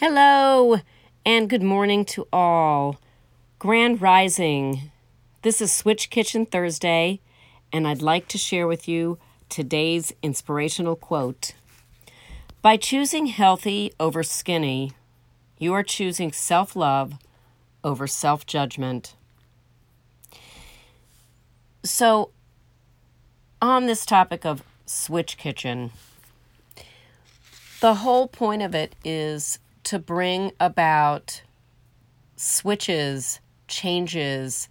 Hello, and good morning to all. Grand Rising. This is Switch Kitchen Thursday, and I'd like to share with you today's inspirational quote. By choosing healthy over skinny, you are choosing self love over self judgment. So, on this topic of Switch Kitchen, the whole point of it is to bring about switches, changes,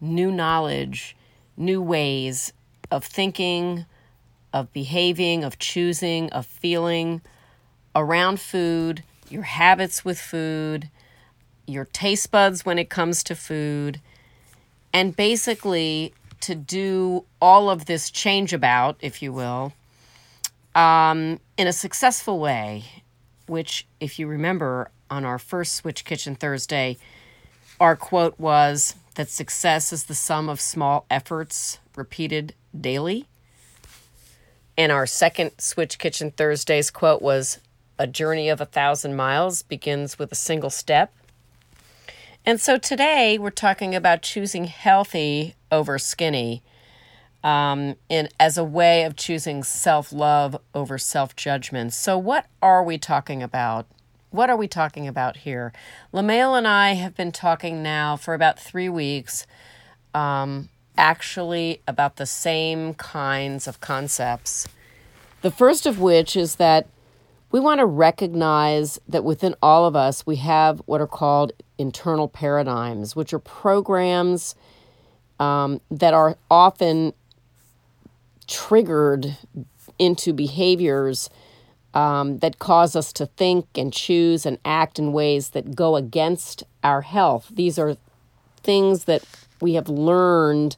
new knowledge, new ways of thinking, of behaving, of choosing, of feeling around food, your habits with food, your taste buds when it comes to food, and basically to do all of this change about, if you will, um, in a successful way which, if you remember on our first Switch Kitchen Thursday, our quote was that success is the sum of small efforts repeated daily. And our second Switch Kitchen Thursday's quote was A journey of a thousand miles begins with a single step. And so today we're talking about choosing healthy over skinny um, in as a way of choosing self love over self judgment. So, what are we talking about? What are we talking about here? LaMail and I have been talking now for about three weeks, um, actually, about the same kinds of concepts. The first of which is that we want to recognize that within all of us, we have what are called internal paradigms, which are programs um, that are often triggered into behaviors um, that cause us to think and choose and act in ways that go against our health. These are things that we have learned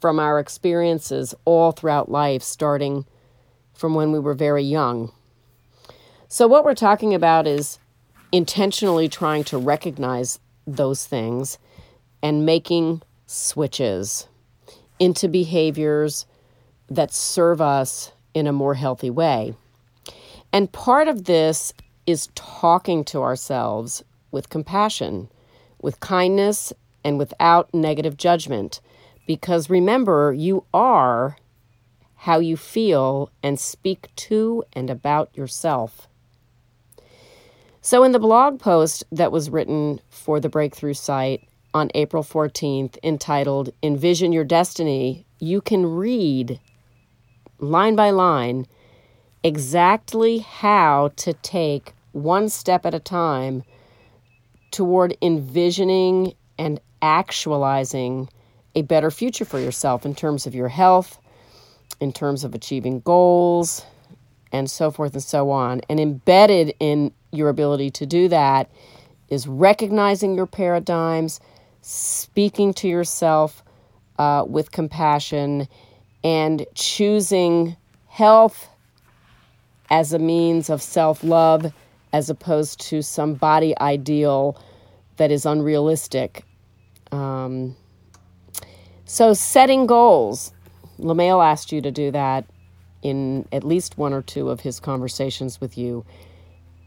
from our experiences all throughout life, starting from when we were very young. So, what we're talking about is intentionally trying to recognize those things and making switches into behaviors that serve us in a more healthy way. And part of this is talking to ourselves with compassion, with kindness, and without negative judgment. Because remember, you are how you feel and speak to and about yourself. So, in the blog post that was written for the Breakthrough site on April 14th, entitled Envision Your Destiny, you can read line by line exactly how to take one step at a time toward envisioning and actualizing a better future for yourself in terms of your health, in terms of achieving goals, and so forth and so on. And embedded in your ability to do that is recognizing your paradigms, speaking to yourself uh, with compassion, and choosing health as a means of self love as opposed to some body ideal that is unrealistic. Um, so, setting goals. LaMail asked you to do that in at least one or two of his conversations with you.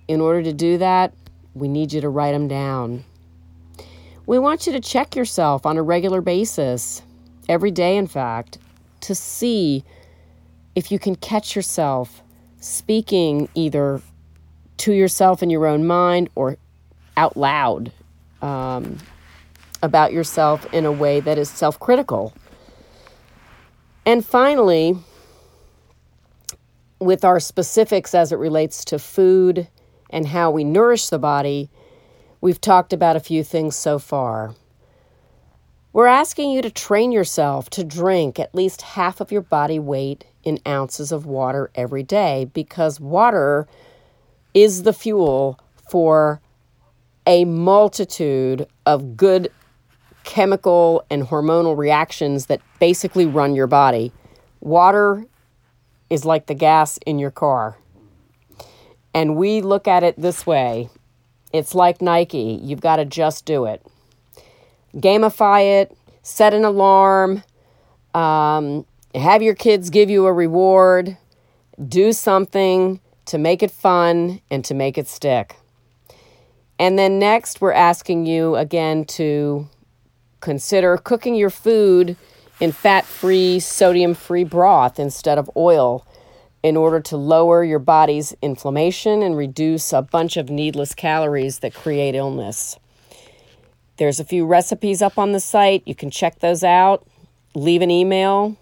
In order to do that, we need you to write them down. We want you to check yourself on a regular basis, every day, in fact, to see if you can catch yourself speaking either to yourself in your own mind or out loud um, about yourself in a way that is self critical. And finally, with our specifics as it relates to food and how we nourish the body, we've talked about a few things so far. We're asking you to train yourself to drink at least half of your body weight in ounces of water every day because water is the fuel for a multitude of good chemical and hormonal reactions that basically run your body. Water is like the gas in your car. And we look at it this way it's like Nike. You've got to just do it gamify it, set an alarm, um, have your kids give you a reward, do something to make it fun and to make it stick. And then next, we're asking you again to consider cooking your food in fat free, sodium free broth instead of oil in order to lower your body's inflammation and reduce a bunch of needless calories that create illness. There's a few recipes up on the site. You can check those out. Leave an email,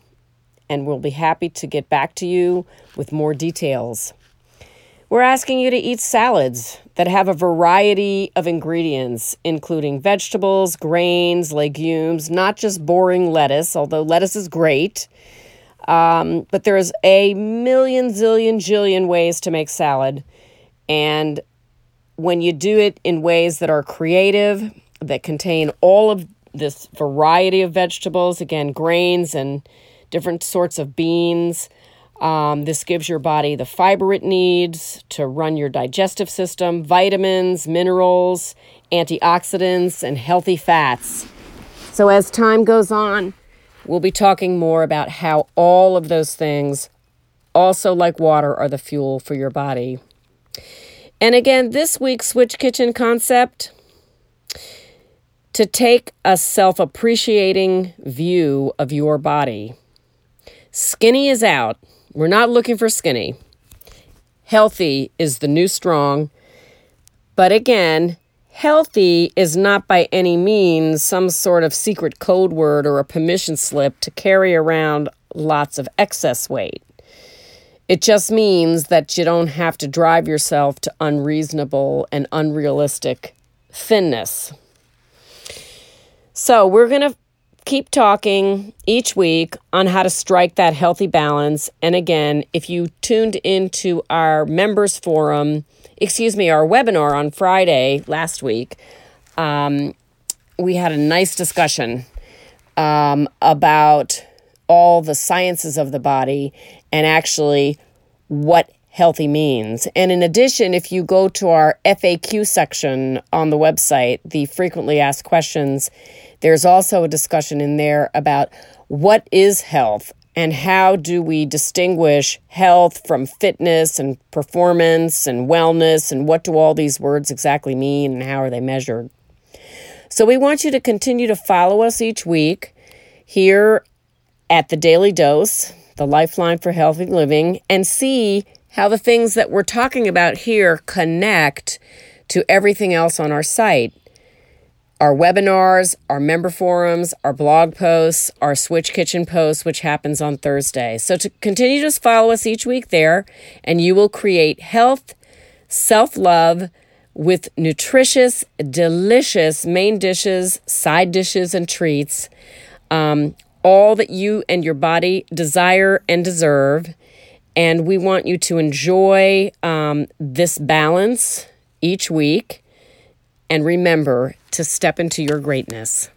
and we'll be happy to get back to you with more details. We're asking you to eat salads that have a variety of ingredients, including vegetables, grains, legumes, not just boring lettuce, although lettuce is great. Um, but there's a million, zillion, jillion ways to make salad. And when you do it in ways that are creative, that contain all of this variety of vegetables, again, grains and different sorts of beans. Um, this gives your body the fiber it needs to run your digestive system, vitamins, minerals, antioxidants, and healthy fats. So, as time goes on, we'll be talking more about how all of those things, also like water, are the fuel for your body. And again, this week's Switch Kitchen concept to take a self appreciating view of your body. Skinny is out. We're not looking for skinny. Healthy is the new strong. But again, healthy is not by any means some sort of secret code word or a permission slip to carry around lots of excess weight. It just means that you don't have to drive yourself to unreasonable and unrealistic thinness. So, we're going to keep talking each week on how to strike that healthy balance. And again, if you tuned into our members forum, excuse me, our webinar on Friday last week, um, we had a nice discussion um, about all the sciences of the body and actually what healthy means. And in addition, if you go to our FAQ section on the website, the frequently asked questions, there's also a discussion in there about what is health and how do we distinguish health from fitness and performance and wellness and what do all these words exactly mean and how are they measured. So we want you to continue to follow us each week here at the Daily Dose, the Lifeline for Healthy Living, and see how the things that we're talking about here connect to everything else on our site our webinars, our member forums, our blog posts, our Switch Kitchen posts, which happens on Thursday. So to continue to follow us each week there, and you will create health, self love with nutritious, delicious main dishes, side dishes, and treats. Um, all that you and your body desire and deserve. And we want you to enjoy um, this balance each week and remember to step into your greatness.